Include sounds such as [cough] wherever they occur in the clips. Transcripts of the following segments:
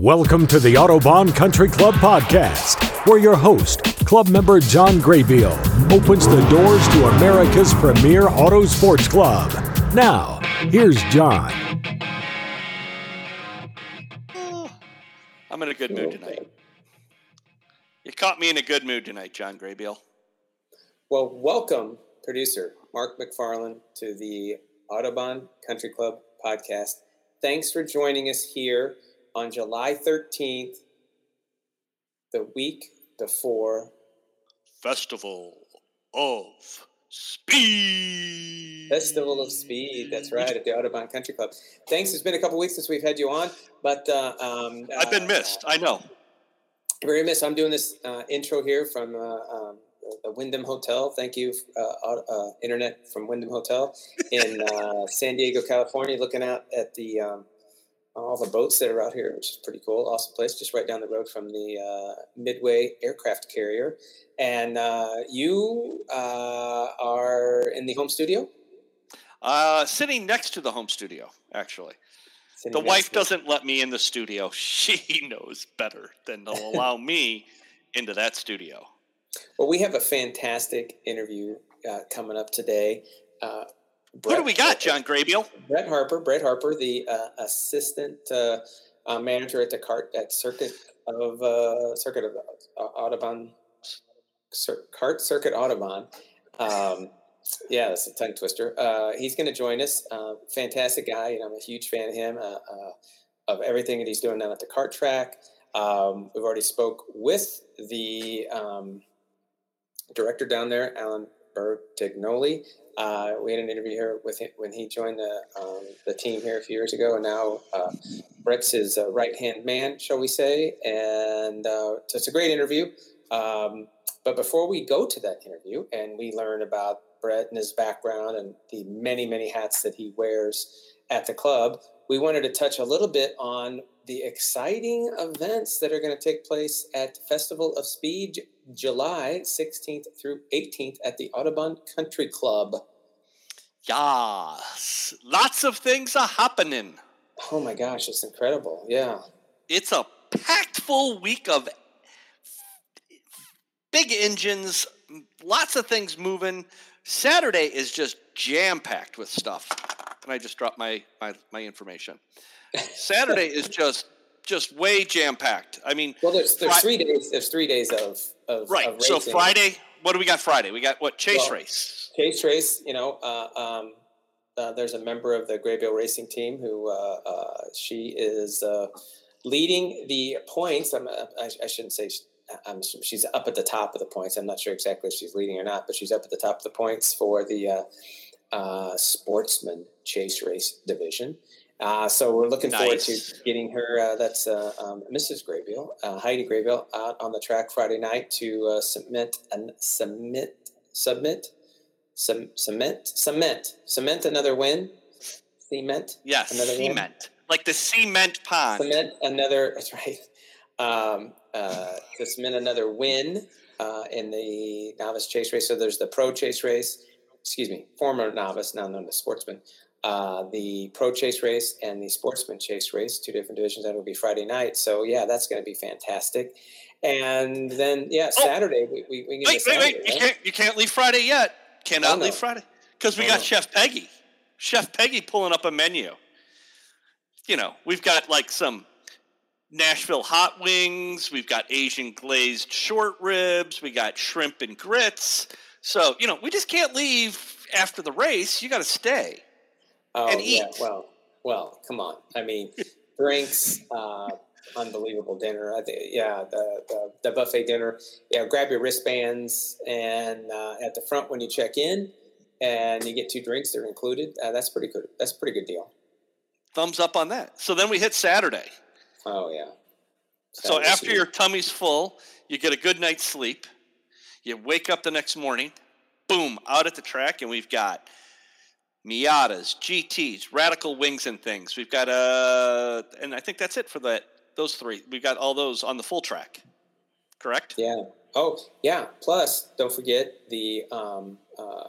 Welcome to the Autobahn Country Club podcast, where your host, club member John Graybeal, opens the doors to America's premier auto sports club. Now, here's John. I'm in a good mood tonight. You caught me in a good mood tonight, John Graybeal. Well, welcome, producer Mark McFarland, to the Autobahn Country Club podcast. Thanks for joining us here on July 13th, the week before Festival of Speed. Festival of Speed. That's right at the Autobahn Country Club. Thanks. It's been a couple weeks since we've had you on, but uh, um, I've been missed. I know. Very missed. I'm doing this uh, intro here from uh, um, the Wyndham Hotel. Thank you, uh, uh, internet from Wyndham Hotel in uh, San Diego, California. Looking out at the um, all the boats that are out here, which is pretty cool. Awesome place, just right down the road from the uh, Midway aircraft carrier. And uh, you uh, are in the home studio? Uh, sitting next to the home studio, actually. Sitting the wife doesn't let me in the studio. [laughs] She knows better than to [laughs] allow me into that studio. Well, we have a fantastic interview uh, coming up today. Brett, Who do we got, John Graybeal? Brett Harper. Brett Harper, the uh, assistant uh, uh, manager at the cart at Circuit of uh, Circuit of uh, Autobahn, Cir- Kart Circuit Autobahn. Um, yeah, that's a tongue twister. Uh, he's going to join us. fantastic guy. and I'm a huge fan of him, of everything that he's doing down at the cart track. Um, we've already spoke with the um, director down there, Alan Bertignoli. Uh, we had an interview here with him when he joined the um, the team here a few years ago, and now uh, Brett's his uh, right hand man, shall we say? And uh, so it's a great interview. Um, but before we go to that interview and we learn about Brett and his background and the many many hats that he wears at the club, we wanted to touch a little bit on the exciting events that are going to take place at Festival of Speed July 16th through 18th at the Autobahn Country Club. Yes, lots of things are happening. Oh my gosh, it's incredible. Yeah. It's a packed full week of big engines, lots of things moving. Saturday is just jam packed with stuff. And I just dropped my, my, my information. Saturday is [laughs] just just way jam packed. I mean, well, there's there's three days. There's three days of of right. Of so Friday, what do we got? Friday, we got what chase well, race. Chase race. You know, uh, um, uh, there's a member of the Graybeal Racing team who uh, uh she is uh, leading the points. I'm, uh, I, I shouldn't say. She, I'm, she's up at the top of the points. I'm not sure exactly if she's leading or not, but she's up at the top of the points for the sportsman chase race division. Uh, so we're looking nice. forward to getting her. Uh, that's uh, um, Mrs. Graybeal, uh, Heidi Graybeal, out on the track Friday night to uh, submit and submit, submit, some, cement, cement, cement another win. Cement. Yes, another cement, win. like the cement pond. Cement another. [laughs] That's right. Um, uh, to cement another win in the novice chase race. So there's the pro chase race. Excuse me, former novice, now known as sportsman uh, the pro chase race and the sportsman chase race, two different divisions. That will be Friday night. So yeah, that's going to be fantastic. And then yeah, oh, Saturday we we, we wait wait wait. Right? You can't you can't leave Friday yet. Cannot oh, leave Friday because we oh, got. Chef Peggy. Chef Peggy pulling up a menu. You know, we've got like some Nashville hot wings. We've got Asian glazed short ribs. We got shrimp and grits. So you know, we just can't leave after the race. You got to stay. Oh, and eat. Yeah, well, well, come on. I mean, [laughs] drinks, uh, unbelievable dinner. I think, yeah, the, the, the buffet dinner. Yeah, grab your wristbands, and uh, at the front when you check in, and you get two drinks. They're included. Uh, that's pretty good. That's a pretty good deal. Thumbs up on that. So then we hit Saturday. Oh yeah. Saturday so after your tummy's full, you get a good night's sleep. You wake up the next morning, boom, out at the track, and we've got Miatas, GTs, Radical Wings and things. We've got uh and I think that's it for that those three. We've got all those on the full track. Correct? Yeah. Oh, yeah. Plus, don't forget the um uh,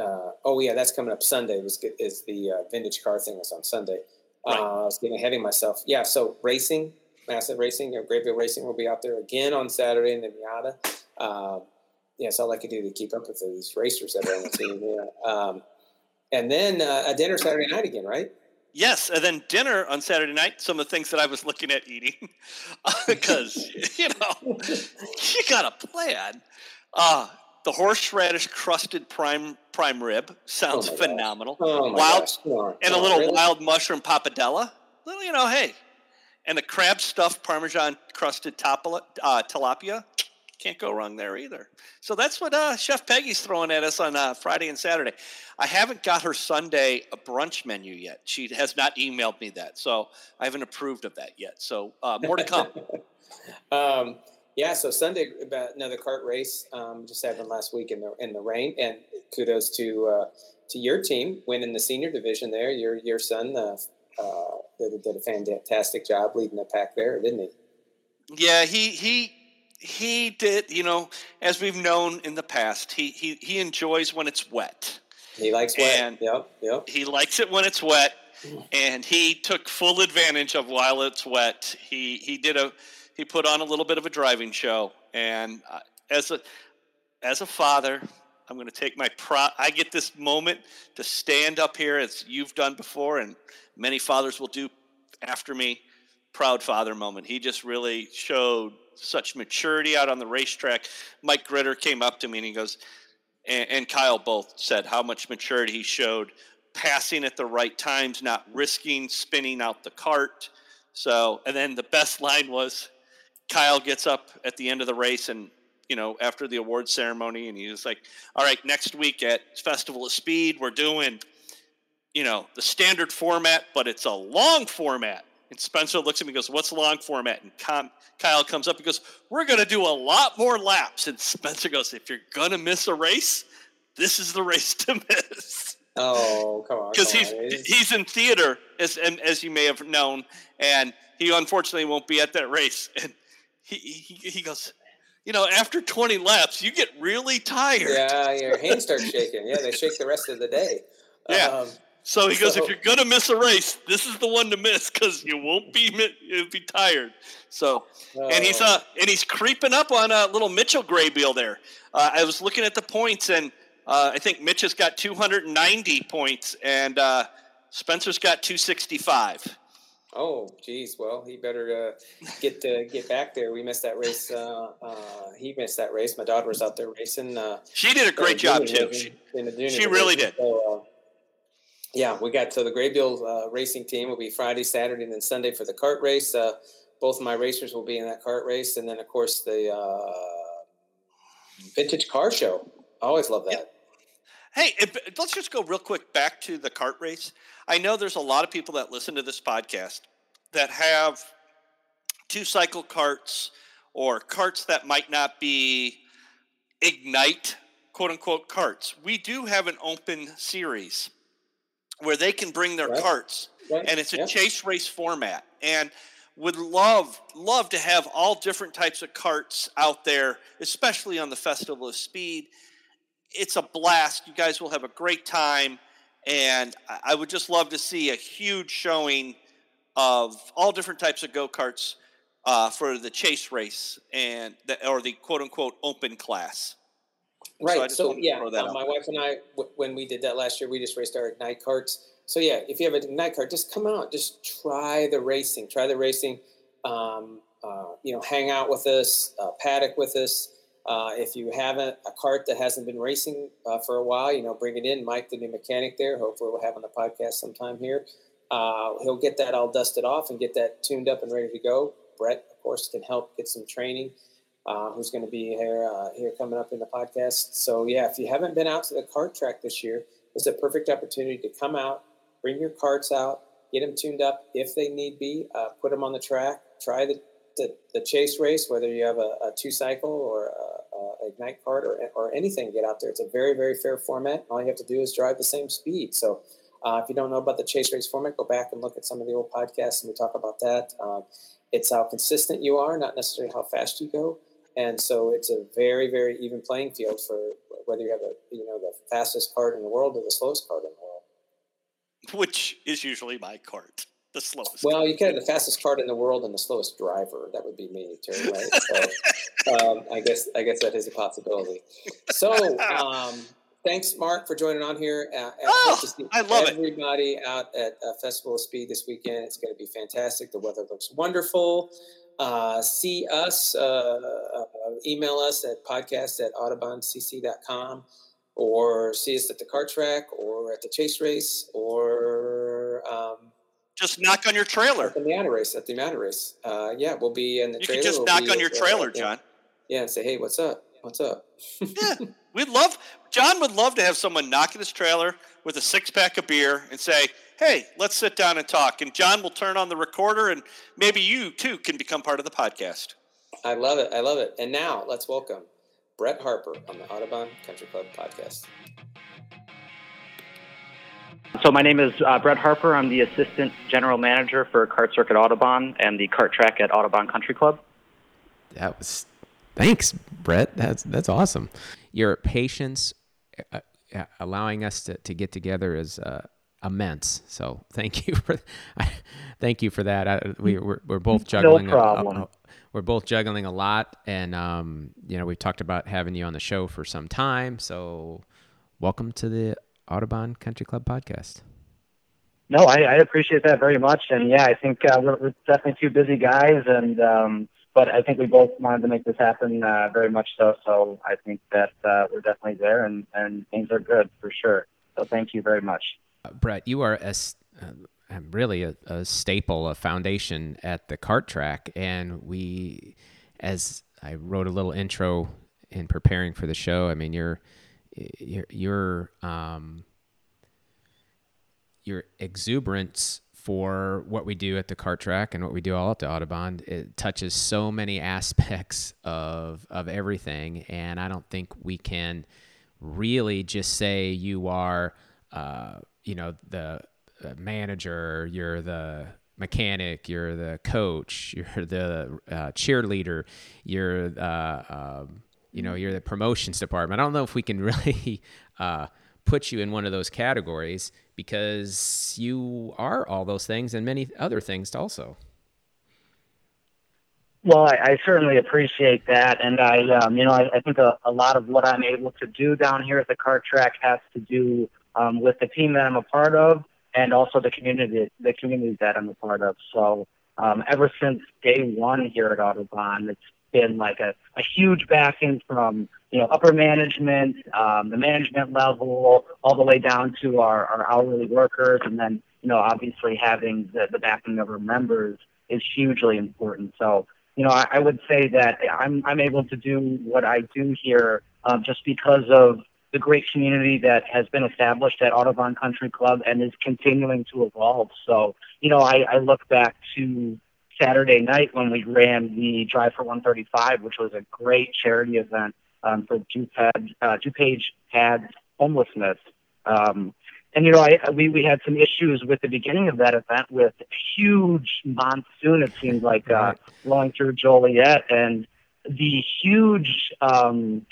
uh oh yeah, that's coming up Sunday. Was is the uh, vintage car thing was on Sunday. Right. Uh, I was getting ahead of myself. Yeah. So racing, massive racing. You know, Racing will be out there again on Saturday in the Miata. Um, yeah, it's all I can do to keep up with these racers that are on the team. Yeah. Um, and then uh, a dinner Saturday night again, right? Yes, and then dinner on Saturday night. Some of the things that I was looking at eating, [laughs] because you know you got a plan. Uh, the horseradish crusted prime prime rib sounds oh phenomenal. Oh wild on, and a little really? wild mushroom pappardelle. Little, you know, hey, and the crab stuffed parmesan crusted uh, tilapia. Can't go wrong there either. So that's what uh, Chef Peggy's throwing at us on uh, Friday and Saturday. I haven't got her Sunday a brunch menu yet. She has not emailed me that, so I haven't approved of that yet. So uh, more to come. [laughs] um, yeah, so Sunday about another cart race um, just happened last week in the in the rain, and kudos to uh, to your team winning the senior division there. Your your son uh, uh, did, did a fantastic job leading the pack there, didn't he? Yeah, he he he did. You know, as we've known in the past, he he he enjoys when it's wet. He likes wet. And yep, yep. He likes it when it's wet, and he took full advantage of while it's wet. He he did a he put on a little bit of a driving show, and uh, as a as a father, I'm going to take my pro. I get this moment to stand up here as you've done before, and many fathers will do after me. Proud father moment. He just really showed such maturity out on the racetrack. Mike Gritter came up to me and he goes, and, and Kyle both said how much maturity he showed, passing at the right times, not risking spinning out the cart. So, and then the best line was, Kyle gets up at the end of the race and you know after the award ceremony and he was like all right next week at festival of speed we're doing you know the standard format but it's a long format and spencer looks at me and goes what's long format and Com- kyle comes up and goes we're going to do a lot more laps and spencer goes if you're going to miss a race this is the race to miss oh come on because he's on. he's in theater as as you may have known and he unfortunately won't be at that race and he, he, he goes, you know, after 20 laps, you get really tired. Yeah, your [laughs] hands start shaking. Yeah, they shake the rest of the day. Yeah. Um, so he goes, so, if you're gonna miss a race, this is the one to miss because you won't be you'll be tired. So, and he's uh, and he's creeping up on a little Mitchell Graybeal there. Uh, I was looking at the points, and uh, I think Mitch has got 290 points, and uh, Spencer's got 265. Oh, geez. Well, he better uh, get uh, get back there. We missed that race. Uh, uh he missed that race. My daughter was out there racing. Uh, she did a great job too. She, she really did. So, uh, yeah, we got to the Graybeal uh, racing team. Will be Friday, Saturday, and then Sunday for the cart race. Uh, both of my racers will be in that cart race, and then of course the uh, vintage car show. I always love that. Hey, let's just go real quick back to the cart race. I know there's a lot of people that listen to this podcast that have two cycle carts or carts that might not be ignite quote unquote carts. We do have an open series where they can bring their right. carts right. and it's a chase race format and would love love to have all different types of carts out there especially on the festival of speed it's a blast. You guys will have a great time. And I would just love to see a huge showing of all different types of go karts uh, for the chase race and the, or the quote unquote open class. Right. So, so yeah, uh, my wife and I, w- when we did that last year, we just raced our Ignite carts. So yeah, if you have an Ignite cart, just come out, just try the racing, try the racing. Um, uh, you know, hang out with us, uh, paddock with us. Uh, if you haven't a cart that hasn't been racing uh, for a while, you know, bring it in. Mike, the new mechanic there, hopefully we'll have on the podcast sometime here. Uh, he'll get that all dusted off and get that tuned up and ready to go. Brett, of course, can help get some training. Uh, who's going to be here uh, here coming up in the podcast? So yeah, if you haven't been out to the kart track this year, it's a perfect opportunity to come out, bring your carts out, get them tuned up if they need be, uh, put them on the track, try the the, the chase race, whether you have a, a two cycle or a, a, Ignite cart or, or anything, get out there. It's a very, very fair format. All you have to do is drive the same speed. So uh, if you don't know about the chase race format, go back and look at some of the old podcasts and we talk about that. Um, it's how consistent you are, not necessarily how fast you go. And so it's a very, very even playing field for whether you have a you know the fastest cart in the world or the slowest cart in the world. Which is usually my cart. the slowest. Well, you could have the fastest cart in the world and the slowest driver. That would be me, Terry. Right? So, [laughs] um, I guess I guess that is a possibility. So, um, thanks, Mark, for joining on here. Uh, oh, I love everybody it. out at uh, Festival of Speed this weekend. It's going to be fantastic. The weather looks wonderful. Uh, see us, uh, uh, email us at podcast at autobahncc.com or see us at the car track or at the chase race or um, just knock on your trailer at the Miata race. At the Miata race, uh, yeah, we'll be in the. You trailer. can just we'll knock on your trailer, John. Yeah, and say, "Hey, what's up? What's up?" [laughs] yeah, we'd love. John would love to have someone knock at his trailer with a six pack of beer and say, "Hey, let's sit down and talk." And John will turn on the recorder, and maybe you too can become part of the podcast. I love it. I love it. And now let's welcome Brett Harper on the Autobahn Country Club podcast. So my name is uh, Brett Harper. I'm the assistant general manager for Kart Circuit Autobahn and the kart track at Autobahn Country Club. That was thanks, Brett. That's that's awesome. Your patience, uh, uh allowing us to, to get together is uh, immense. So thank you for [laughs] thank you for that. I, we we're, we're both juggling. No problem. A, a, we're both juggling a lot, and um, you know we've talked about having you on the show for some time. So, welcome to the Autobahn Country Club podcast. No, I, I appreciate that very much, and yeah, I think uh, we're, we're, definitely two busy guys, and um, but I think we both wanted to make this happen uh, very much so. So I think that uh, we're definitely there, and and things are good for sure. So thank you very much, Brett. You are a really a, a, staple, a foundation at the cart track. And we, as I wrote a little intro in preparing for the show, I mean, your your your um, your exuberance for what we do at the cart track and what we do all at the Autobahn. it touches so many [laughs] aspects of of everything, and I don't think we can really just say you are, uh, you know, the manager, you're the mechanic, you're the coach, [laughs] you're the uh, cheerleader, you're uh, um, you know you're the promotions department. I don't know if we can [laughs] really uh, put you in one of those categories because you are all those things and many other things also. Well, I, I certainly appreciate that, and I, um, you know, I, I think a, a lot of what I'm able to do down here at the kart track has to do um, with the team that I'm a part of, and also the community, the community that I'm a part of. So um, ever since day one here at Autobahn, it's been like a, a huge backing from you know upper management, um, the management level, all the way down to our, our hourly workers, and then you know obviously having the, the backing of our members is hugely important. So you know I, I would say that I'm I'm able to do what I do here um, just because of the great community that has been established at Autobahn Country Club and is continuing to evolve. So, you know, I, I look back to Saturday night when we ran the Drive for 135, which was a great charity event um, for DuPage, uh, DuPage Pads homelessness. Um, and you know, I, we we had some issues with the beginning of that event with a huge monsoon. It seemed like uh, blowing through Joliet, and the huge um,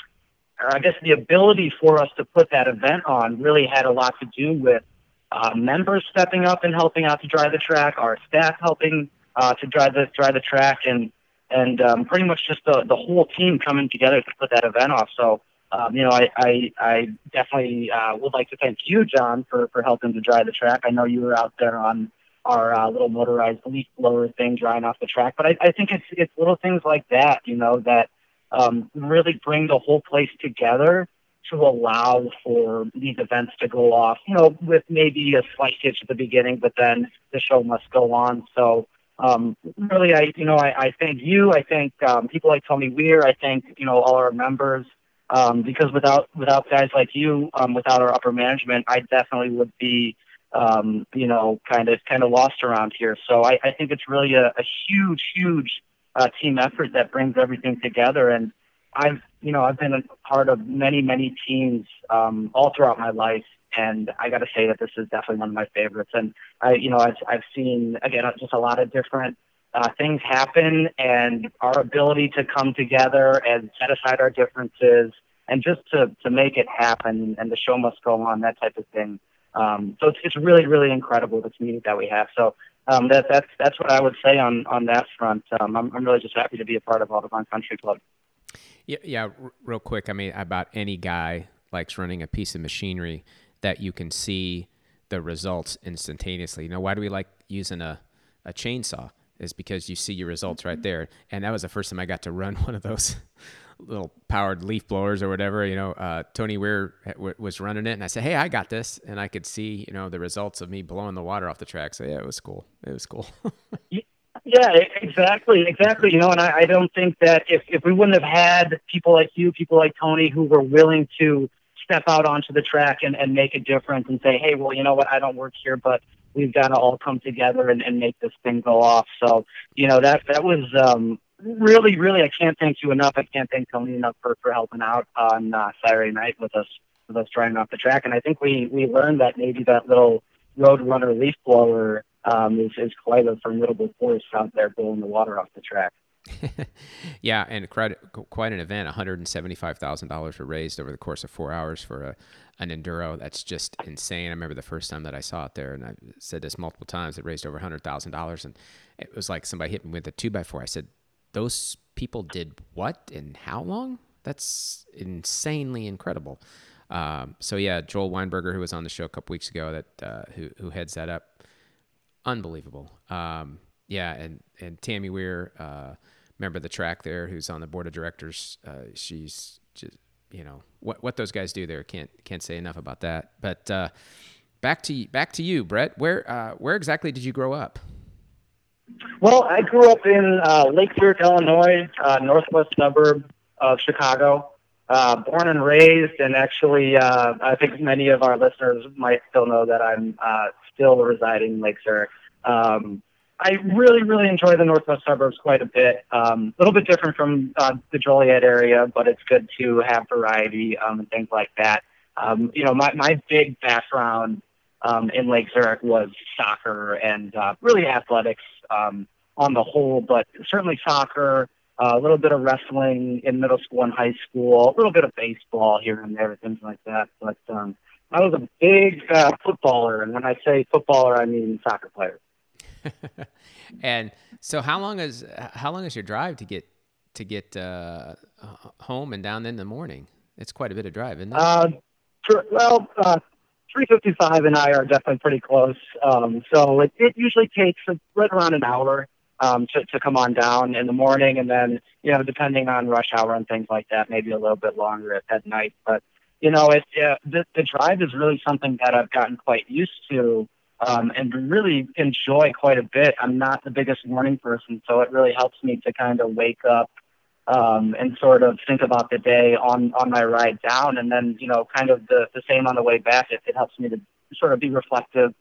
I guess the ability for us to put that event on really had a lot to do with uh, members stepping up and helping out to drive the track, our staff helping uh, to drive the drive the track, and and um, pretty much just the the whole team coming together to put that event off. So. Um, you know, I, I, I definitely uh, would like to thank you, John, for, for helping to drive the track. I know you were out there on our uh, little motorized leaf blower thing drying off the track, but I, I think it's it's little things like that, you know, that um, really bring the whole place together to allow for these events to go off, you know, with maybe a slight hitch at the beginning, but then the show must go on. So, um, really, I, you know, I, I thank you. I thank um, people like Tony Weir. I thank, you know, all our members. Um, because without without guys like you, um, without our upper management, I definitely would be, um, you know, kind of kind of lost around here. So I, I think it's really a, a huge, huge uh, team effort that brings everything together. And I've, you know, I've been a part of many, many teams um, all throughout my life, and I got to say that this is definitely one of my favorites. And I, you know, I've, I've seen again just a lot of different uh, things happen, and our ability to come together and set aside our differences and just to to make it happen, and the show must go on, that type of thing. Um, so it's it's really really incredible the community that we have. So um, that that's that's what I would say on on that front. Um, I'm I'm really just happy to be a part of Autobahn Country Club. Yeah, yeah. R- real quick, I mean, about any guy likes running a piece of machinery that you can see the results instantaneously. You know, why do we like using a a chainsaw? Is because you see your results right there. And that was the first time I got to run [laughs] one of those little powered leaf blowers or whatever. You know, uh, Tony Weir was running it, and I said, "Hey, I got this," and I could see you know the results of me blowing the water off the track. So yeah, it was cool. It was cool. [laughs] yeah, exactly, exactly. You know, and I, I don't think that if if we wouldn't have had people like you, people like Tony, who were willing to step out onto the track and, and make a difference and say, hey, well, you know what, I don't work here, but we've got to all come together and, and make this thing go off. So, you know, that that was um, really, really, I can't thank you enough. I can't thank Tony enough for, for helping out on uh, Saturday night with us, with us driving off the track. And I think we, we learned that maybe that little road runner leaf blower um, is, is quite a formidable force out there blowing the water off the track. [laughs] yeah, and quite, quite an event. $175,000 were raised over the course of four hours for a, an enduro. That's just insane. I remember the first time that I saw it there, and I said this multiple times. It raised over $100,000, and it was like somebody hit me with a two by four. I said, those people did what and how long? That's insanely incredible. Um, so yeah, Joel Weinberger, who was on the show a couple weeks ago, that uh, who who heads that up, unbelievable. Um, yeah, and and Tammy Weir, uh, member of the track there, who's on the board of directors. Uh, she's just you know what what those guys do there. Can't can't say enough about that. But uh, back to back to you, Brett. Where uh, where exactly did you grow up? Well, I grew up in uh, Lake Zurich, Illinois, uh, northwest suburb of Chicago. Uh, born and raised, and actually, uh, I think many of our listeners might still know that I'm uh, still residing in Lake Zurich. Um, I really, really enjoy the northwest suburbs quite a bit. Um, a little bit different from uh, the Joliet area, but it's good to have variety um, and things like that. Um, you know, my, my big background um, in Lake Zurich was soccer and uh, really athletics um, on the whole, but certainly soccer, uh, a little bit of wrestling in middle school and high school, a little bit of baseball here and there, things like that. But um, I was a big uh, footballer, and when I say footballer, I mean soccer player. [laughs] and so, how long is how long is your drive to get to get uh, home and down in the morning? It's quite a bit of drive, isn't it? Uh, well, uh, 355 and I are definitely pretty close. Um, so it, it usually takes right around an hour um, to, to come on down in the morning, and then you know, depending on rush hour and things like that, maybe a little bit longer at, at night. But you know, it, uh, the, the drive is really something that I've gotten quite used to um, and really enjoy quite a bit. I'm not the biggest morning person, so it really helps me to kind of wake up um, and sort of think about the day on on my ride down, and then you know, kind of the the same on the way back. It, it helps me to sort of be reflective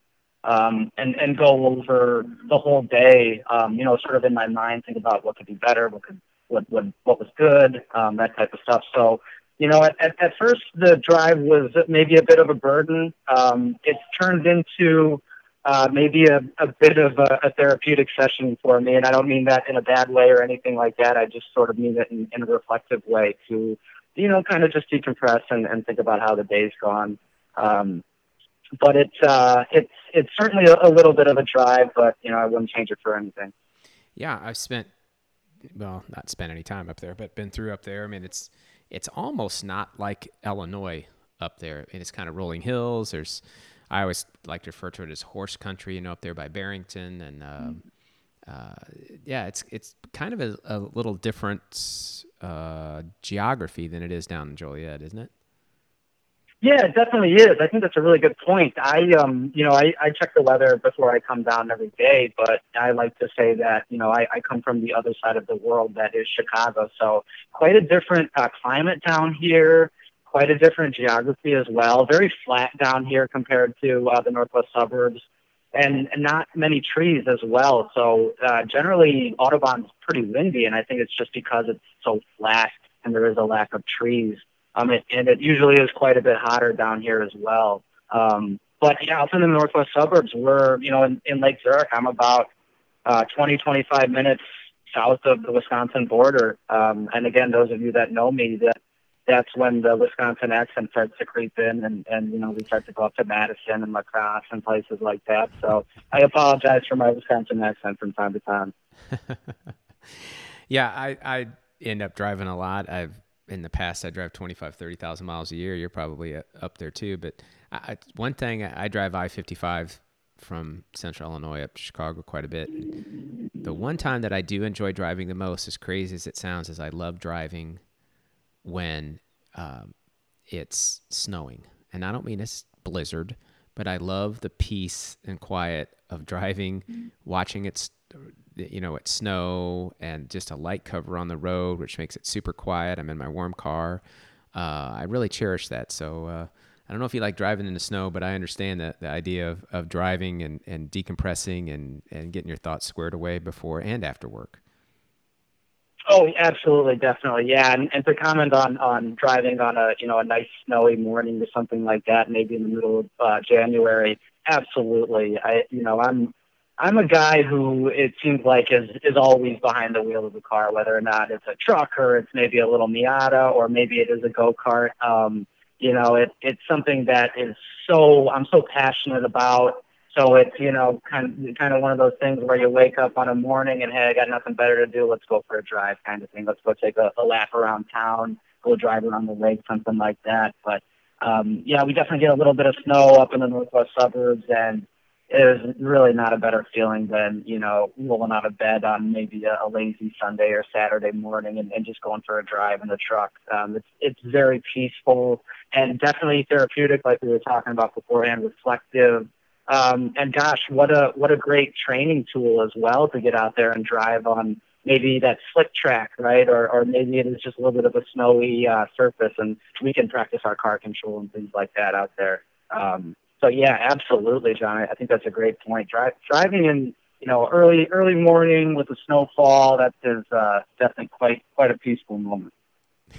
um, and and go over the whole day. Um, you know, sort of in my mind, think about what could be better, what could what what what was good, um, that type of stuff. So. You know, at, at, at first the drive was maybe a bit of a burden. Um, it's turned into uh, maybe a, a bit of a, a therapeutic session for me. And I don't mean that in a bad way or anything like that. I just sort of mean it in, in a reflective way to, you know, kind of just decompress and, and think about how the day's gone. Um, but it's uh, it's it's certainly a, a little bit of a drive, but you know I wouldn't change it for anything. Yeah, I've spent well, not spent any time up there, but been through up there. I mean, it's it's almost not like Illinois up there. I mean, it's kind of rolling hills. There's I always like to refer to it as horse country, you know, up there by Barrington, and um, uh, yeah, it's it's kind of a, a little different uh, geography than it is down in Joliet, isn't it? Yeah, it definitely is. I think that's a really good point. I, um, you know, I, I check the weather before I come down every day, but I like to say that, you know, I, I come from the other side of the world that is Chicago. So quite a different uh, climate down here quite a different geography as well. Very flat down here compared to uh, the northwest suburbs, and, and not many trees as well. So uh, generally, Autobahn's pretty windy, and I think it's just because it's so flat and there is a lack of trees. Um, it, and it usually is quite a bit hotter down here as well. Um, but yeah, up in the northwest suburbs, we're you know in, in Lake Zurich. I'm about uh, 20, 25 minutes south of the Wisconsin border. Um, and again, those of you that know me, that that's when the Wisconsin accent starts to creep in, and and you know we start to go up to Madison and La Crosse and places like that. So I apologize for my Wisconsin accent from time to time. [laughs] yeah, I I end up driving a lot. I've in the past I drive 25, 30,000 miles a year. You're probably uh, up there too. But I, one thing I drive I-55 from Central Illinois up to Chicago quite a bit. The one time that I do enjoy driving the most, as crazy as it sounds, is I love driving when um, it's snowing. And I don't mean it's blizzard, but I love the peace and quiet of driving, mm-hmm. watching it, you know, it snow and just a light cover on the road, which makes it super quiet. I'm in my warm car. Uh, I really cherish that. So uh, I don't know if you like driving in the snow, but I understand that the idea of, of driving and, and decompressing and, and getting your thoughts squared away before and after work. Oh, absolutely, definitely, yeah. And, and to comment on on driving on a you know a nice snowy morning or something like that, maybe in the middle of uh, January, absolutely. I you know I'm I'm a guy who it seems like is is always behind the wheel of the car, whether or not it's a truck or it's maybe a little Miata or maybe it is a go kart. Um, you know, it it's something that is so I'm so passionate about so it's you know kind of, kind of one of those things where you wake up on a morning and hey, I got nothing better to do. Let's go for a drive, kind of thing. Let's go take a, a lap around town, go drive around the lake, something like that. But um, yeah, we definitely get a little bit of snow up in the northwest suburbs, and it is really not a better feeling than you know rolling out of bed on maybe a, a lazy Sunday or Saturday morning and, and just going for a drive in the truck. Um, it's it's very peaceful and definitely therapeutic, like we were talking about beforehand, reflective um, and gosh, what a what a great training tool as well to get out there and drive on maybe that slick track, right? Or or maybe it is just a little bit of a snowy uh, surface, and we can practice our car control and things like that out there. Um, so yeah, absolutely, John. I think that's a great point. Dri- driving in you know early early morning with the snowfall that is uh, definitely quite quite a peaceful moment.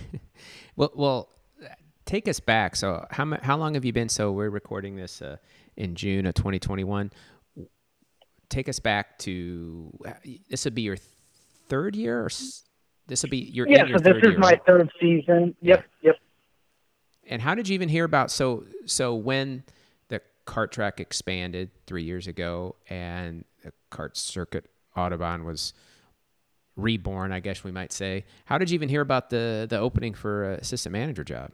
[laughs] well, well, take us back. So how how long have you been? So we're recording this. Uh, in June of 2021. Take us back to this would be your third year, or this would be your yeah. Your so this is year, my right? third season. Yep, yeah. yep. And how did you even hear about so so when the kart track expanded three years ago and the kart circuit Autobahn was reborn, I guess we might say. How did you even hear about the the opening for assistant manager job?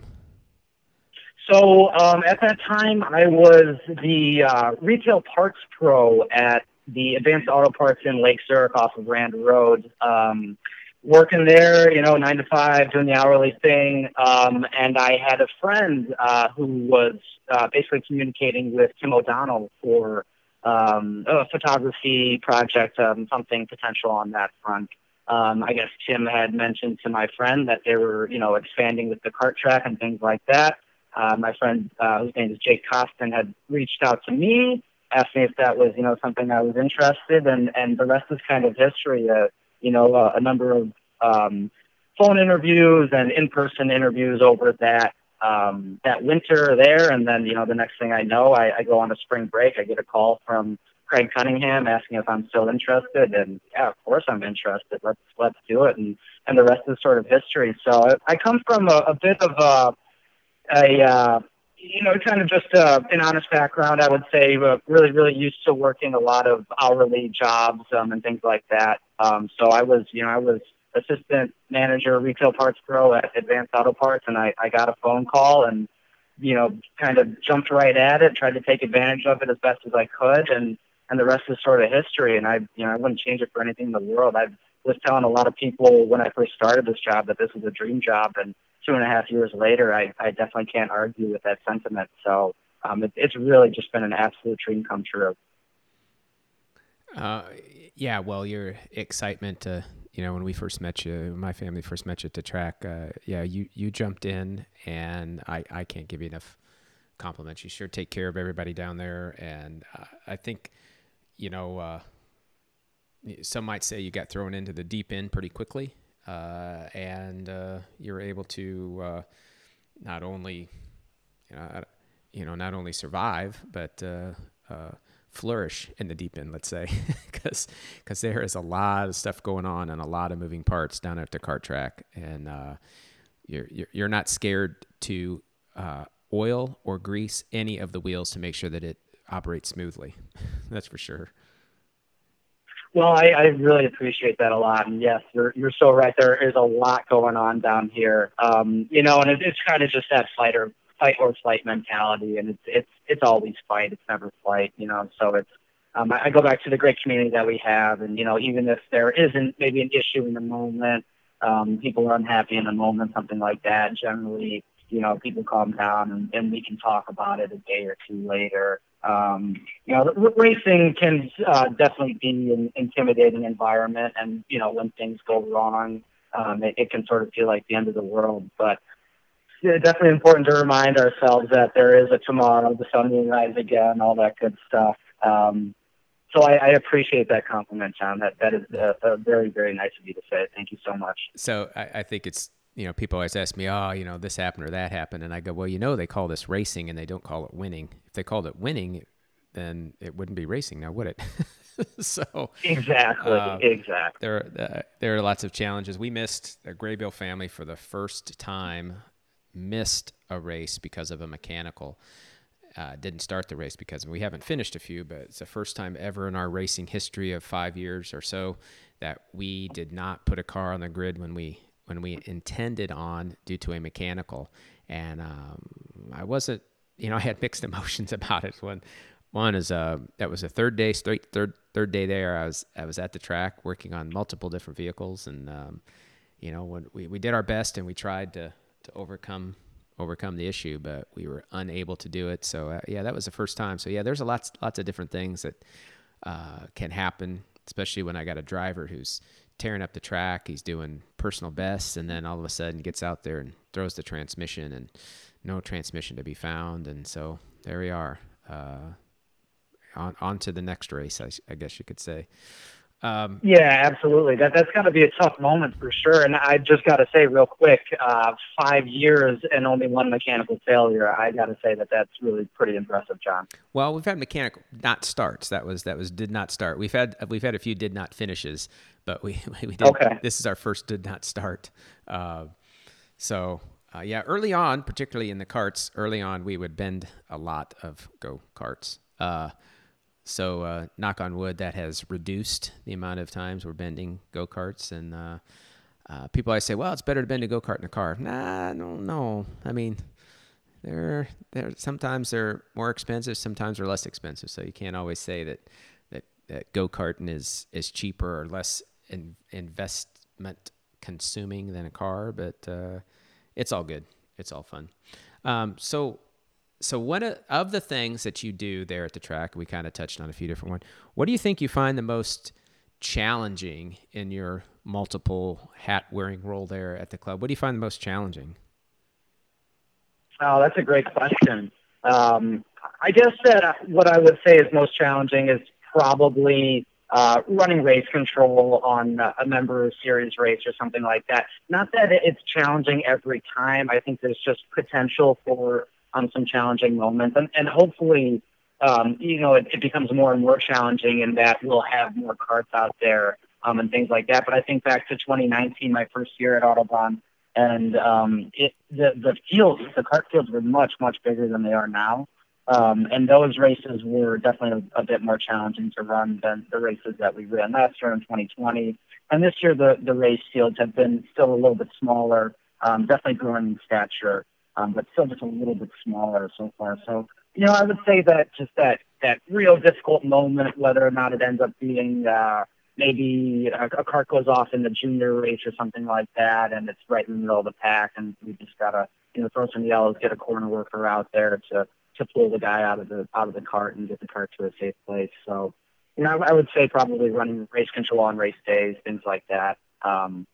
So um, at that time, I was the uh, retail parts pro at the Advanced Auto Parts in Lake Zurich off of Rand Road. Um, working there, you know, nine to five, doing the hourly thing. Um, and I had a friend uh, who was uh, basically communicating with Tim O'Donnell for um, a photography project, um, something potential on that front. Um, I guess Tim had mentioned to my friend that they were, you know, expanding with the cart track and things like that. Uh, my friend, uh, whose name is Jake Costin, had reached out to me, asked me if that was, you know, something I was interested in, and the rest is kind of history. Uh, you know, uh, a number of um, phone interviews and in-person interviews over that um, that winter there, and then you know, the next thing I know, I, I go on a spring break. I get a call from Craig Cunningham asking if I'm still interested, and yeah, of course I'm interested. Let's let's do it, and and the rest is sort of history. So I, I come from a, a bit of a a uh, you know kind of just uh, an honest background. I would say uh, really really used to working a lot of hourly jobs um, and things like that. Um, so I was you know I was assistant manager retail parts pro at Advanced Auto Parts, and I, I got a phone call and you know kind of jumped right at it, tried to take advantage of it as best as I could, and and the rest is sort of history. And I you know I wouldn't change it for anything in the world. I was telling a lot of people when I first started this job that this was a dream job, and two and a half years later, I, I definitely can't argue with that sentiment. So um, it, it's really just been an absolute dream come true. Uh, yeah, well, your excitement, uh, you know, when we first met you, my family first met you to track, uh, yeah, you, you jumped in, and I, I can't give you enough compliments. You sure take care of everybody down there, and uh, I think, you know, uh, some might say you got thrown into the deep end pretty quickly uh, and uh, you're able to uh, not only you know, you know not only survive but uh, uh, flourish in the deep end let's say [laughs] because because there is a lot of stuff going on and a lot of moving parts down at the kart track and you're you're, you're not scared to uh, oil or grease any of the wheels to make sure that it operates smoothly. [laughs] That's for sure. Well, I, I really appreciate that a lot, and yes, you're you're so right. There is a lot going on down here, um, you know, and it, it's kind of just that fight or fight or flight mentality, and it's it's it's always fight. It's never flight, you know. So it's um, I, I go back to the great community that we have, and you know, even if there isn't maybe an issue in the moment, um, people are unhappy in the moment, something like that. Generally, you know, people calm down, and, and we can talk about it a day or two later. Um, you know, racing can uh, definitely be an intimidating environment, and you know, when things go wrong, um, it, it can sort of feel like the end of the world. But it's definitely important to remind ourselves that there is a tomorrow, the sun will rise again, all that good stuff. Um, so I, I, appreciate that compliment, John. That that is uh, very very nice of you to say. Thank you so much. So I, I think it's you know, people always ask me, oh, you know, this happened or that happened. And I go, well, you know, they call this racing and they don't call it winning. If they called it winning, then it wouldn't be racing now, would it? [laughs] so exactly, uh, exactly. There, uh, there are lots of challenges. We missed the Graybeal family for the first time, missed a race because of a mechanical. Uh, didn't start the race because we haven't finished a few, but it's the first time ever in our racing history of five years or so that we did not put a car on the grid when we when we intended on due to a mechanical. And um, I wasn't, you know, [laughs] I had mixed emotions about it. When one is uh, that was a third day straight third third day there. I was I was at the track working on multiple different vehicles, and um, you know, when we, we did our best and we tried to to overcome overcome the issue, but we were unable to do it. So uh, yeah, that was the first time. So yeah, there's a lots lots of different things that uh, can happen, especially when I got a driver who's tearing up the track. He's doing personal bests, and then all of a sudden gets out there and throws the transmission, and no transmission to be found. And so there we are. Uh, on, on to the next race, I, I guess you could say. Um, yeah, absolutely. That that's got to be a tough moment for sure. And I just got to say real quick, uh, five years and only one mechanical failure. I got to say that that's really pretty impressive, John. Well, we've had mechanical not starts. That was that was did not start. We've had we've had a few did not finishes, but we [laughs] we did. Okay. This is our first did not start. Uh, so uh, yeah, early on, particularly in the carts, early on we would bend a lot of go karts. Uh, so, uh, knock on wood, that has reduced the amount of times we're bending go karts. And uh, uh, people always say, well, it's better to bend a go kart in a car. Nah, no, no. I mean, they're, they're sometimes they're more expensive, sometimes they're less expensive. So you can't always say that that, that go karting is is cheaper or less in, investment consuming than a car. But uh, it's all good. It's all fun. Um, so so one of the things that you do there at the track, we kind of touched on a few different ones. What do you think you find the most challenging in your multiple hat wearing role there at the club? What do you find the most challenging? Oh, that's a great question. Um, I guess that what I would say is most challenging is probably uh, running race control on a member of series race or something like that. Not that it's challenging every time. I think there's just potential for on some challenging moments, and, and hopefully, um, you know, it, it becomes more and more challenging, in that we'll have more carts out there um, and things like that. But I think back to 2019, my first year at Autobahn, and um, it, the the fields, the cart fields were much much bigger than they are now. Um, and those races were definitely a, a bit more challenging to run than the races that we ran last year in 2020. And this year, the, the race fields have been still a little bit smaller, um, definitely growing in stature um, but still just a little bit smaller so far. So, you know, I would say that just that that real difficult moment, whether or not it ends up being uh, maybe a, a cart goes off in the junior race or something like that, and it's right in the middle of the pack, and we just gotta you know throw some yellows, get a corner worker out there to to pull the guy out of the out of the cart and get the cart to a safe place. So, you know, I, I would say probably running race control on race days, things like that. Um,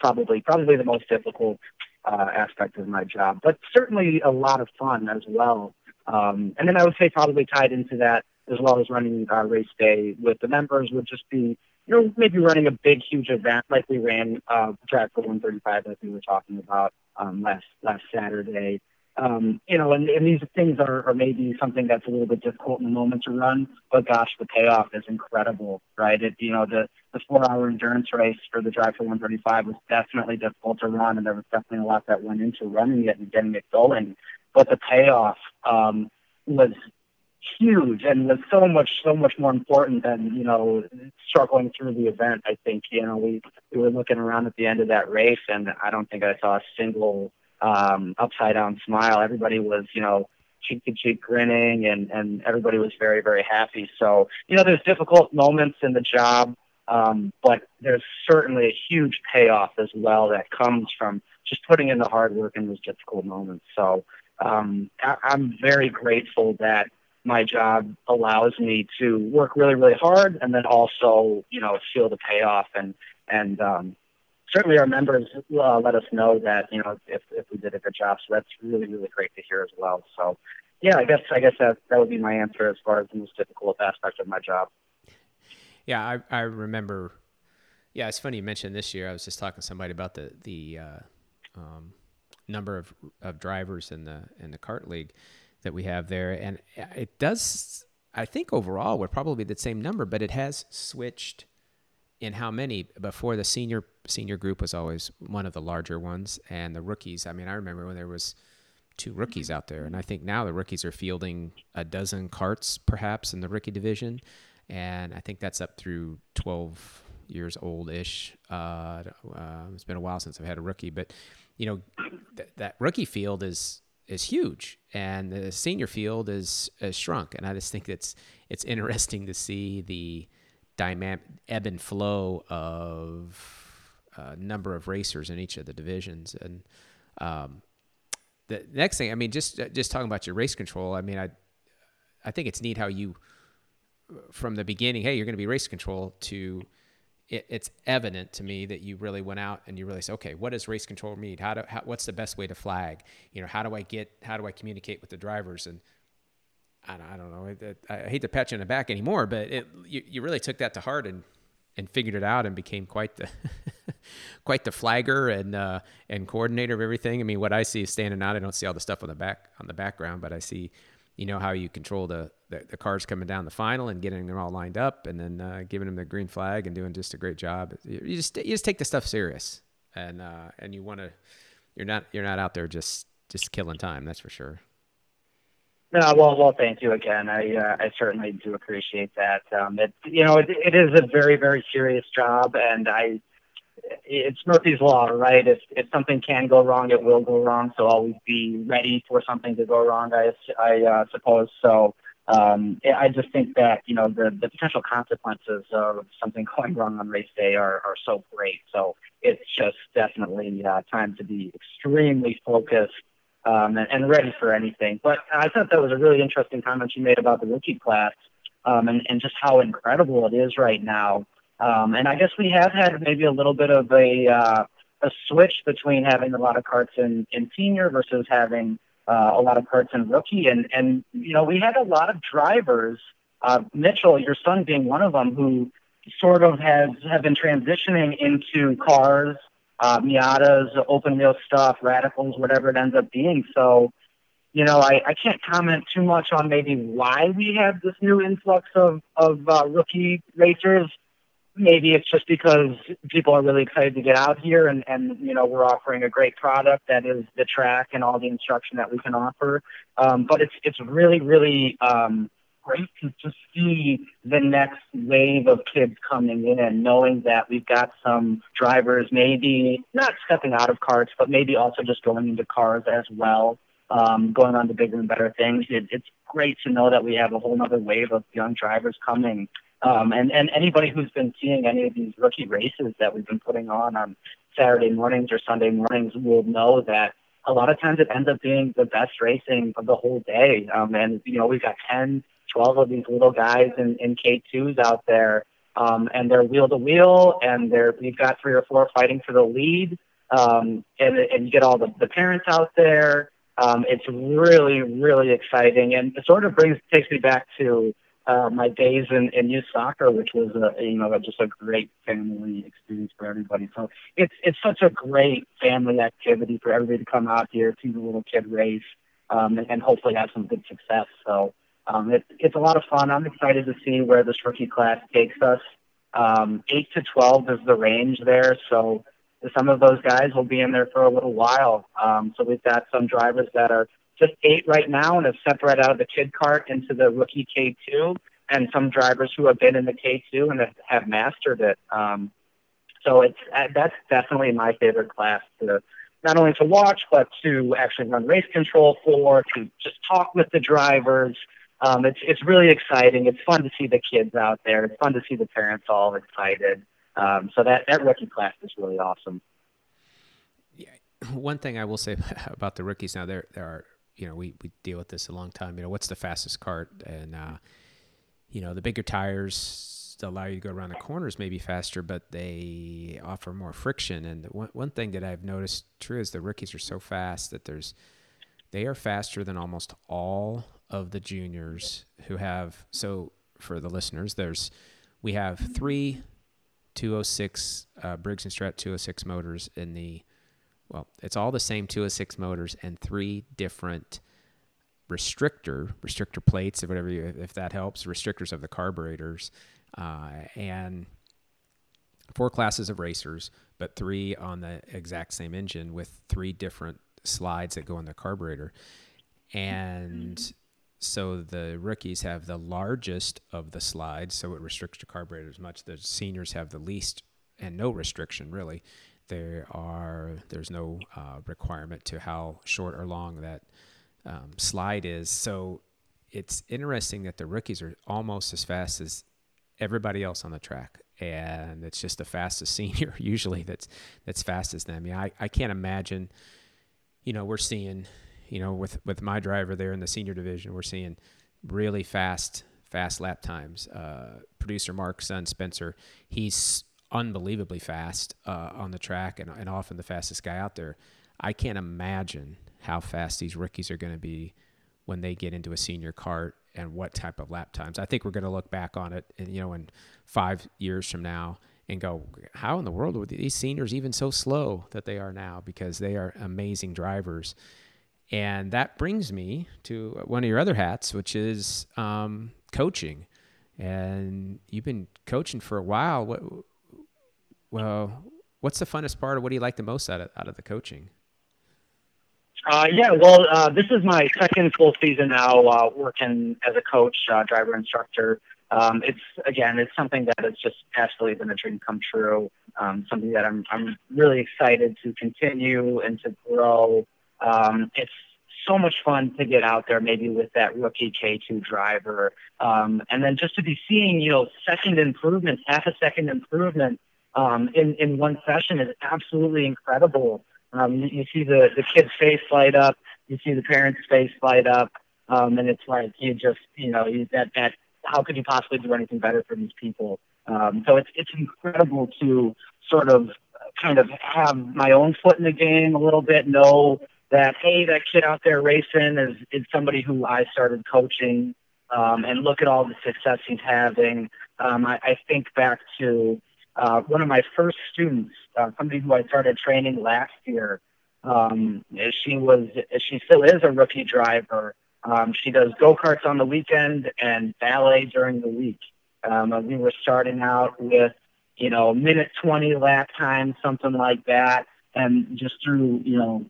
probably probably the most difficult uh, aspect of my job, but certainly a lot of fun as well. Um, and then I would say probably tied into that as well as running uh, race day with the members would just be, you know, maybe running a big, huge event like we ran uh, Track for 135 like we were talking about um, last last Saturday. Um, you know, and, these things are, maybe something that's a little bit difficult in the moment to run, but gosh, the payoff is incredible, right? You know, the, the four hour endurance race for the Drive for 135 was definitely difficult to run, and there was definitely a lot that went into running it and getting it going. But the payoff um, was huge and was so much so much more important than you know struggling through the event. I think you know we we were looking around at the end of that race, and I don't think I saw a single um, upside down smile. Everybody was, you know, cheek to cheek grinning and, and everybody was very, very happy. So, you know, there's difficult moments in the job, um, but there's certainly a huge payoff as well that comes from just putting in the hard work in those difficult moments. So, um, I, I'm very grateful that my job allows me to work really, really hard and then also, you know, feel the payoff and, and, um, certainly our members uh, let us know that you know if if we did a good job. So that's really really great to hear as well. So yeah, I guess I guess that that would be my answer as far as the most difficult aspect of my job. Yeah, I I remember. Yeah, it's funny you mentioned this year. I was just talking to somebody about the the uh, um, number of of drivers in the in the kart league that we have there, and it does. I think overall we're probably the same number, but it has switched in how many before the senior senior group was always one of the larger ones and the rookies. I mean i remember when there was two rookies out there and i think now the rookies are fielding a dozen karts perhaps in the rookie division. And i think that's up through 12 years old ish uh, uh, it's been a while since i've had a rookie but you know th- that rookie field is is huge and the senior field is, is shrunk. And i just think it's it's interesting to see the dynamic ebb and flow of a uh, number of racers in each of the divisions. And um, the next thing, I mean, just just talking about your race control. I mean, I I think it's neat how you from the beginning, hey, you're going to be race control to it, it's evident to me that you really went out and you really said, okay, what does race control mean? How do how, what's the best way to flag? You know, how do I get how do I communicate with the drivers and I don't, I don't know. It, it, I hate to pat you on the back anymore, but it, you, you really took that to heart and, and figured it out and became quite the [laughs] quite the flagger and uh, and coordinator of everything. I mean, what I see is standing out. I don't see all the stuff on the back on the background, but I see, you know, how you control the the, the cars coming down the final and getting them all lined up, and then uh, giving them the green flag and doing just a great job. You, just you just take the stuff serious, and uh, and you want to. You're not you're not out there just just killing time. That's for sure. No, well, well, thank you again. I uh, I certainly do appreciate that. Um, it you know it, it is a very very serious job, and I it's Murphy's law, right? If if something can go wrong, it will go wrong. So always be ready for something to go wrong. I I uh, suppose so. Um, I just think that you know the the potential consequences of something [laughs] going wrong on race day are are so great. So it's just definitely uh, time to be extremely focused um, and, and ready for anything. But I thought that was a really interesting comment you made about the rookie class um, and, and just how incredible it is right now. Um, and I guess we have had maybe a little bit of a uh, a switch between having a lot of karts in, in senior versus having uh, a lot of karts in rookie. And, and, you know, we had a lot of drivers, uh, Mitchell, your son being one of them, who sort of has have been transitioning into cars uh, Miatas, open wheel stuff, radicals, whatever it ends up being. So, you know, I, I can't comment too much on maybe why we have this new influx of, of uh, rookie racers. Maybe it's just because people are really excited to get out here and, and, you know, we're offering a great product that is the track and all the instruction that we can offer. Um, but it's, it's really, really, um, great to just see the next wave of kids coming in, knowing that we've got some drivers maybe not stepping out of karts, but maybe also just going into cars as well, um, going on to bigger and better things. It, it's great to know that we have a whole other wave of young drivers coming. Um, and, and anybody who's been seeing any of these rookie races that we've been putting on on Saturday mornings or Sunday mornings will know that a lot of times it ends up being the best racing of the whole day. Um, and, you know, we've got 10, 12 of these little guys in, in K2s out there. Um, and they're wheel to wheel, and they're we've got three or four fighting for the lead, um, and and you get all the, the parents out there. Um, it's really really exciting, and it sort of brings takes me back to uh, my days in, in youth soccer, which was a, you know just a great family experience for everybody. So it's it's such a great family activity for everybody to come out here, see the little kid race, um, and, and hopefully have some good success. So um, it, it's a lot of fun. I'm excited to see where this rookie class takes us. Um, 8 to 12 is the range there. So some of those guys will be in there for a little while. Um, so we've got some drivers that are just eight right now and have stepped right out of the kid kart into the rookie K2, and some drivers who have been in the K2 and have, have mastered it. Um, so it's uh, that's definitely my favorite class to not only to watch but to actually run race control for, to just talk with the drivers. Um, it's it's really exciting. It's fun to see the kids out there. It's fun to see the parents all excited. Um, so that that rookie class is really awesome. Yeah, one thing I will say [laughs] about the rookies now, there there are you know we we deal with this a long time. You know, what's the fastest kart, and uh, you know the bigger tires allow you to go around the corners maybe faster, but they offer more friction. And one one thing that I've noticed true is the rookies are so fast that there's they are faster than almost all of the juniors who have so for the listeners there's we have three 206 uh, Briggs and Strat 206 motors in the well, it's all the same 206 motors and three different restrictor restrictor plates, or whatever you, if that helps, restrictors of the carburetors, uh, and four classes of racers, but three on the exact same engine with three different slides that go in the carburetor, and so the rookies have the largest of the slides, so it restricts the carburetor as much. The seniors have the least and no restriction really. There are there's no uh, requirement to how short or long that um, slide is. So it's interesting that the rookies are almost as fast as everybody else on the track, and it's just the fastest [laughs] senior usually that's that's fast as them. Yeah, I, I can't imagine. You know, we're seeing you know, with with my driver there in the senior division, we're seeing really fast fast lap times. Uh, producer Mark's son Spencer, he's unbelievably fast uh, on the track and, and often the fastest guy out there. I can't imagine how fast these rookies are going to be when they get into a senior kart and what type of lap times. I think we're going to look back on it, and you know, in five years from now, and go, how in the world were these seniors even so slow that they are now? Because they are amazing drivers. And that brings me to one of your other hats, which is um, coaching. And you've been coaching for a while. What, well, what's the funnest part, or what do you like the most out of out of the coaching? Uh, yeah, well, uh, this is my second full season now uh, working as a coach, uh, driver instructor. Um, it's again, it's something that has just absolutely been a dream come true. Um, something that I'm I'm really excited to continue and to grow. Um, it's so much fun to get out there, maybe with that rookie K2 driver, um, and then just to be seeing, you know, second improvements, half a second improvement um, in in one session is absolutely incredible. Um, you, you see the the kid's face light up, you see the parents' face light up, um, and it's like you just, you know, you, that that how could you possibly do anything better for these people? Um, so it's it's incredible to sort of kind of have my own foot in the game a little bit, know that hey, that kid out there racing is is somebody who I started coaching, um, and look at all the success he's having. Um, I, I think back to uh, one of my first students, uh, somebody who I started training last year. Um, she was she still is a rookie driver. Um, she does go karts on the weekend and ballet during the week. Um, we were starting out with you know minute 20 lap time, something like that, and just through you know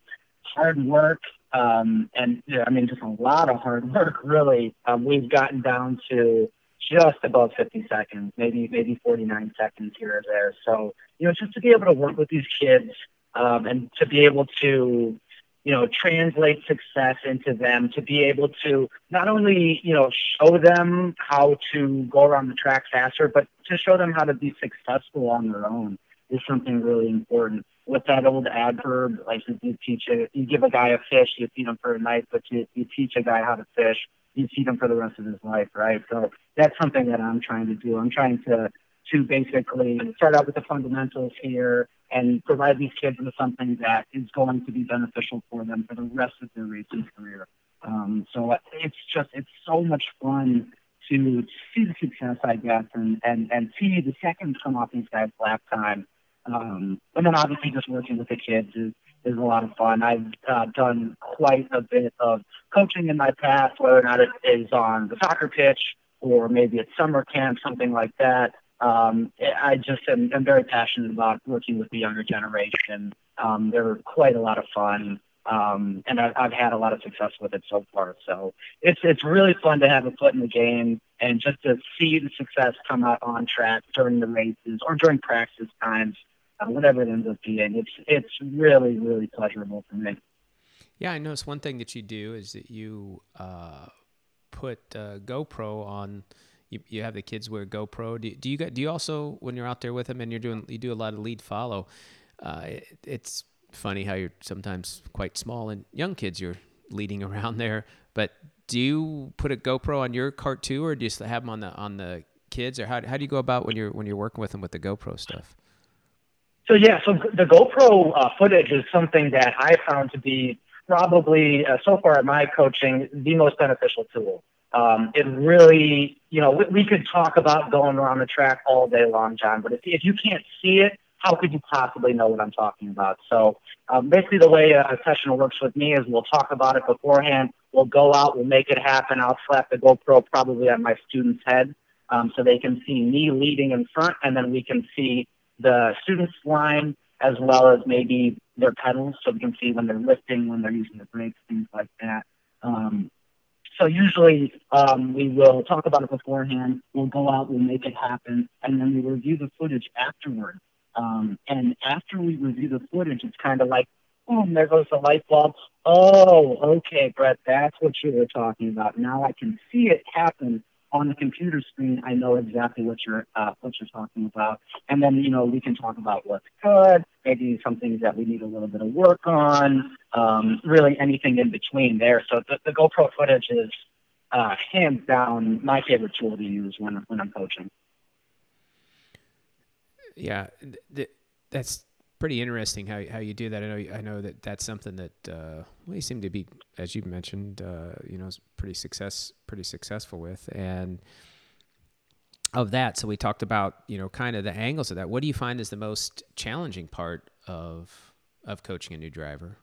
hard work, um, and I mean, just a lot of hard [laughs] work, really. Um, we've gotten down to just above 50 seconds, maybe maybe 49 seconds here or there. So, you know, just to be able to work with these kids um, and to be able to, you know, translate success into them, to be able to not only, you know, show them how to go around the track faster, but to show them how to be successful on their own is something really important with that old adverb, like you teach a, you give a guy a fish, you feed him for a night, but you, you teach a guy how to fish, you feed him for the rest of his life, right? So that's something that I'm trying to do. I'm trying to to basically start out with the fundamentals here and provide these kids with something that is going to be beneficial for them for the rest of their racing career. Um, so it's just it's so much fun to see the success I guess and and and see the seconds come off these guys' lap time um, and then obviously just working with the kids is, is a lot of fun. I've uh, done quite a bit of coaching in my past, whether or not it is on the soccer pitch or maybe at summer camp, something like that. Um, I just am I'm very passionate about working with the younger generation. Um, they're quite a lot of fun. Um, and I've, I've had a lot of success with it so far. So it's it's really fun to have a foot in the game and just to see the success come out on track during the races or during practice times whatever it ends up being. It's it's really really pleasurable for me. Yeah, I noticed one thing that you do is that you uh, put uh, GoPro on. You, you have the kids wear GoPro. Do, do you do you also when you're out there with them and you're doing you do a lot of lead follow? Uh, it, it's funny how you're sometimes quite small and young kids you're leading [laughs] around there. But do you put a GoPro on your kart too, or do you have them on the on the kids, or how, how do you go about when you're when you're working with them with the GoPro stuff? So yeah, so the GoPro uh, footage is something that I found to be probably uh, so far in my coaching the most beneficial tool. Um, it really, you know, we, we, could talk about going around the track all day long, John, but if, if you can't see it, how could you possibly know what I'm talking about? So um, basically, the way a session works with me is we'll talk about it beforehand. We'll go out, we'll make it happen. I'll slap the GoPro probably on my student's head um, so they can see me leading in front, and then we can see the students' line as well as maybe their pedals, so we can see when they're lifting, when they're using the brakes, things like that. Um, so usually um, we will talk about it beforehand. We'll go out, we'll make it happen, and then we review the footage afterward. Um, and after we review the footage, it's kind of like, boom, there goes the light bulb. Oh, okay, Brett, that's what you were talking about. Now I can see it happen on the computer screen, I know exactly what you're uh, what you're talking about, and then you know we can talk about what's good, maybe some things that we need a little bit of work on, um, really anything in between there. So the, the GoPro footage is uh, hands down my favorite tool to use when when I'm coaching. Yeah, th- that's pretty interesting how how you do that. I know I know that that's something that uh, well, you seem to be, as you mentioned, uh, you know, pretty success pretty successful with, and of that. So we talked about you know kind of the angles of that. What do you find is the most challenging part of of coaching a new driver?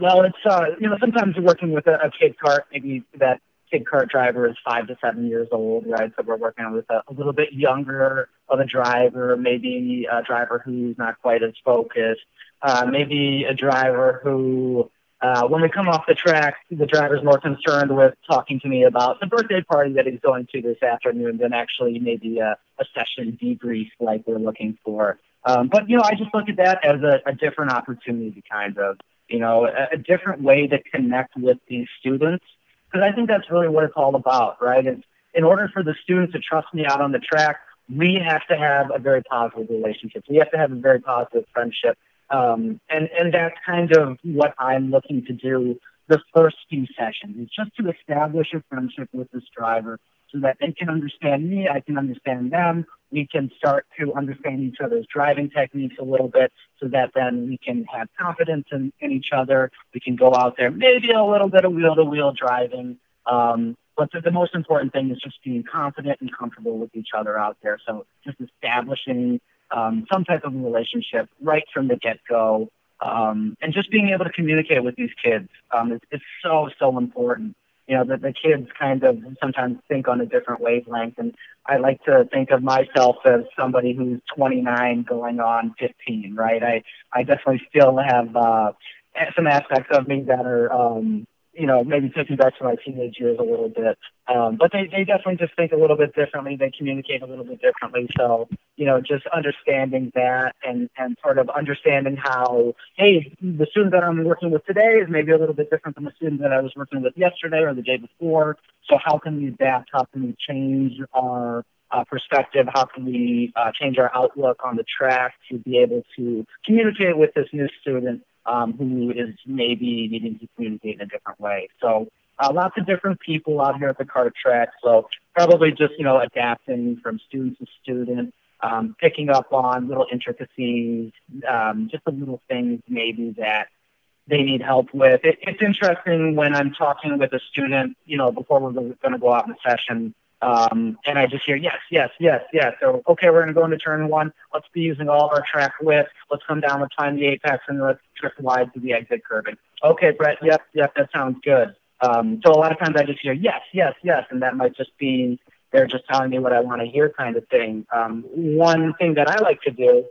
Well, it's uh, you know sometimes working with a, a kid kart, maybe that kid kart driver is five to seven years old, right? So we're working with a, a little bit younger of a driver, maybe a driver who's not quite as focused, uh, maybe a driver who, uh, when we come off the track, the driver's more concerned with talking to me about the birthday party that he's going to this afternoon than actually maybe a, a session debrief like we're looking for. Um, but, you know, I just look at that as a, a different opportunity, kind of, you know, a, a different way to connect with these students because I think that's really what it's all about, right? It's in order for the students to trust me out on the track, we have to have a very positive relationship. We have to have a very positive friendship. Um, and, and that's kind of what I'm looking to do the first few sessions. It's just to establish a friendship with this driver so that they can understand me, I can understand them. We can start to understand each other's driving techniques a little bit so that then we can have confidence in, in each other. We can go out there, maybe a little bit of wheel to wheel driving. Um, but the, the most important thing is just being confident and comfortable with each other out there. So just establishing um, some type of relationship right from the get go. Um, and just being able to communicate with these kids um, is, is so, so important you know, the, the kids kind of sometimes think on a different wavelength. And I like to think of myself as somebody who's 29 going on 15, right? I, I definitely still have uh, some aspects of me that are, um, you know, maybe taking back to my teenage years a little bit. Um, but they, they definitely just think a little bit differently. They communicate a little bit differently. So, you know, just understanding that and, and sort of understanding how, hey, the student that I'm working with today is maybe a little bit different from the student that I was working with yesterday or the day before. So how can we adapt? How can we change our uh, perspective? How can we uh, change our outlook on the track to be able to communicate with this new student um, who is maybe needing to communicate in a different way. So uh, lots of different people out here at the kart track. So probably just you know adapting from student to student, um, picking up on little intricacies, um, just the little things maybe that they need help with. It, it's interesting when I'm talking with a student, you know, before we're going to go out in a session. Um, and I just hear yes, yes, yes, yes. So okay, we're going to go into turn one. Let's be using all of our track width. Let's come down. Let's find the apex and let's drift wide to the exit curving. Okay, Brett. Yep, yep. That sounds good. Um, so a lot of times I just hear yes, yes, yes, and that might just be they're just telling me what I want to hear, kind of thing. Um, one thing that I like to do,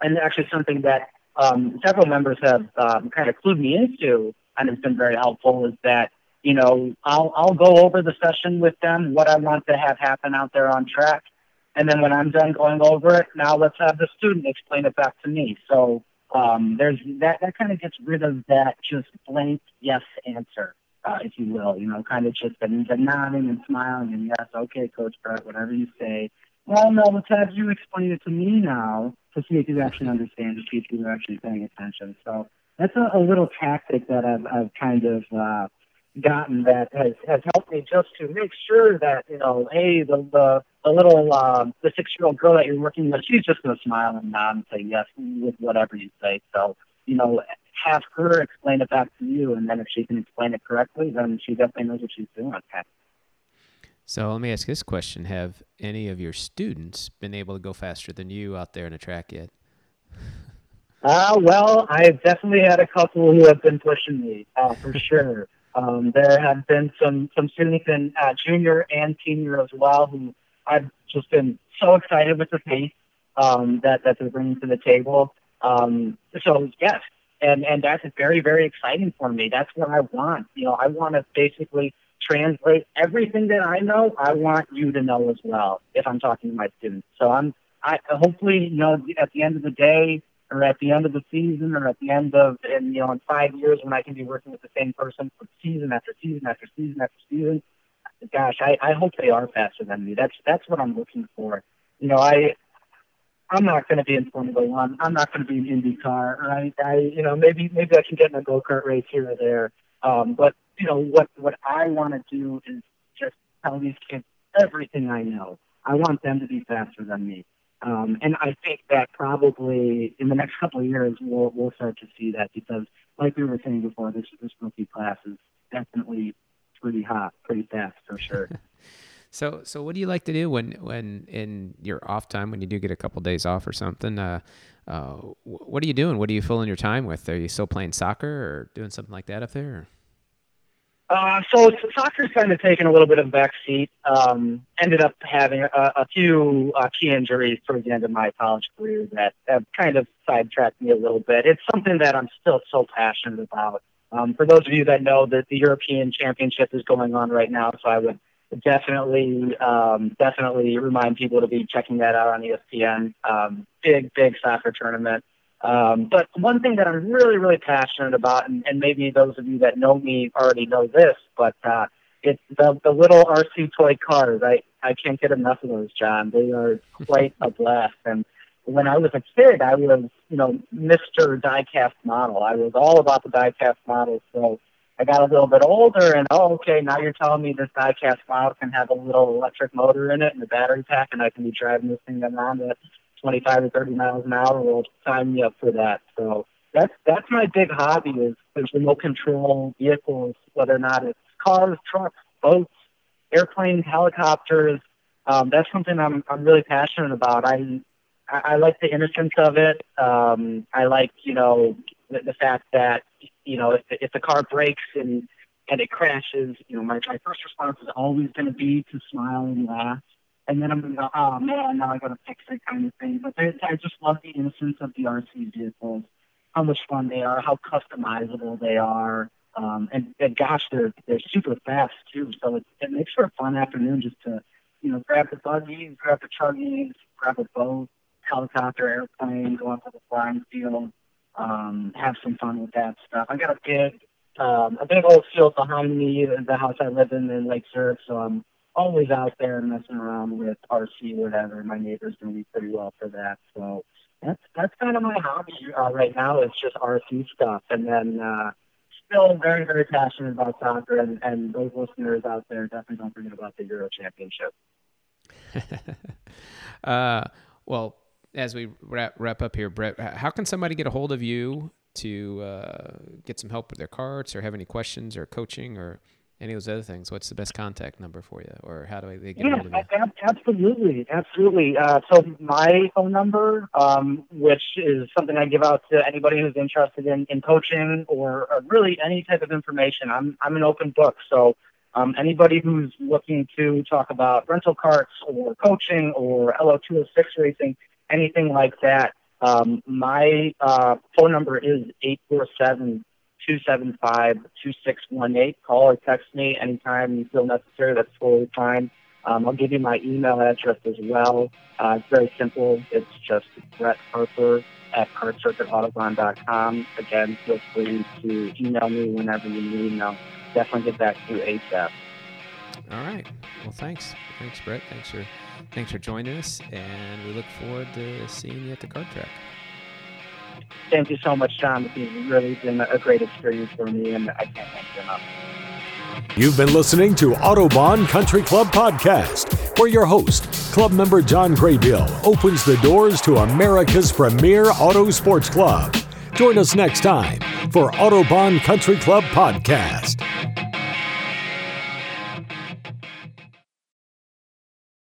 and actually something that um, several members have um, kind of clued me into, and it's been very helpful, is that you know I'll I'll go over the session with them, what I want to have happen out there on track, and then when I'm done going over it, now let's have the student explain it back to me. So um, there's that that kind of gets rid of that just blank yes answer uh, if you will. You know, kind of just the, the nodding and smiling and yes, okay, Coach Brett, whatever you say. Well, no, let's have you explain it to me now to see if you actually understand, if you're actually paying attention. So that's a, a little tactic that I've, I've kind of uh, gotten that has, has helped me just to make sure that, you know, hey, the, the, the little, uh, the six-year-old girl that you're working with, she's just going to smile and nod and say yes with whatever you say. So, you know, have her explain it back to you, and then if she can explain it correctly, then she definitely knows what she's doing. Okay. So let me ask this question: Have any of your students been able to go faster than you out there in the track yet? Uh, well, I've definitely had a couple who have been pushing me, uh, for sure. Um, there have been some some students in uh, junior and senior as well who I've just been so excited with the pace um, that that they're bringing to the table. Um, so yes, and and that's very very exciting for me. That's what I want. You know, I want to basically translate everything that I know. I want you to know as well if I'm talking to my students. So I'm I hopefully you know at the end of the day or at the end of the season or at the end of and you know in five years when I can be working with the same person for season after season after season after season. Gosh, I, I hope they are faster than me. That's that's what I'm looking for. You know, I I'm not going to be in Formula One. I'm not going to be in IndyCar, right? I, you know, maybe maybe I can get in a go kart race here or there. Um, but you know what what I want to do is just tell these kids everything I know. I want them to be faster than me. Um, and I think that probably in the next couple of years we'll we'll start to see that because, like we were saying before, this this rookie class is definitely pretty hot, pretty fast for sure. [laughs] So, so what do you like to do when, when in your off time, when you do get a couple of days off or something? Uh, uh, what are you doing? What are you filling your time with? Are you still playing soccer or doing something like that up there? Uh, so soccer's kind of taken a little bit of a back seat. Um, ended up having a, a few uh, key injuries towards the end of my college career that have kind of sidetracked me a little bit. It's something that I'm still so passionate about. Um, for those of you that know that the European Championship is going on right now, so I would definitely, um, definitely remind people to be checking that out on ESPN. Um, big, big soccer tournament. Um, but one thing that I'm really, really passionate about, and, and maybe those of you that know me already know this, but uh, it's the, the little RC toy cars. I, I can't get enough of those, John. They are quite a blast. And when I was a kid, I was, you know, Mr. Diecast model. I was all about the diecast model. So I got a little bit older, and oh, okay, now you're telling me this diecast model can have a little electric motor in it and a battery pack, and I can be driving this thing around at 25 to 30 miles an hour. Well, sign me up for that. So that's that's my big hobby is, is remote control vehicles, whether or not it's cars, trucks, boats, airplanes, helicopters. Um, that's something I'm I'm really passionate about. I I, like the innocence of it. Um, I like you know the, the fact that you know, if, if the car breaks and and it crashes, you know, my, my first response is always going to be to smile and laugh. And then I'm to go, oh man, now I got to fix it kind of thing. But I, just love the innocence of the RC vehicles, how much fun they are, how customizable they are. Um, and, and gosh, they're, they're super fast too. So it, it makes for a fun afternoon just to, you know, grab the buggies, grab the chuggies, grab a boat, helicopter, airplane, go onto the flying field um, have some fun with that stuff. I got a big, um, a big old field behind me, the house I live in in Lake Zurich, so I'm always out there messing around with RC, whatever. My neighbors know me pretty well for that, so that's that's kind of my hobby uh, right now. It's just RC stuff, and then uh, still very very passionate about soccer. And, and those listeners out there definitely don't forget about the Euro Championship. [laughs] uh, well, as we wrap, wrap up here, Brett, how can somebody get a hold of you to uh, get some help with their karts or have any questions or coaching or any of those other things, what's the best contact number for you, or how do they get yeah, hold of you? absolutely, absolutely. Uh, so my phone number, um, which is something I give out to anybody who's interested in, in coaching or, or really any type of information. I'm I'm an open book, so um, anybody who's looking to talk about rental karts or coaching or LO206 racing, anything like that, um, my uh, phone number is 847 275 2618. Call or text me anytime you feel necessary. That's totally fine. Um, I'll give you my email address as well. Uh, it's very simple. It's just Brett Harper at kartcircuitautobahn.com. Again, feel free to email me whenever you need, and I'll definitely get back to you ASAP. All right. Well, thanks. Thanks, Brett. Thanks for thanks for joining us, and we look forward to seeing you at the kart track. Thank you so much, John. It's really been a great experience for me, and I can't thank you enough. You've been listening to Autobahn Country Club Podcast, where your host, club member John Graybeal, opens the doors to America's premier auto sports club. Join us next time for Autobahn Country Club Podcast.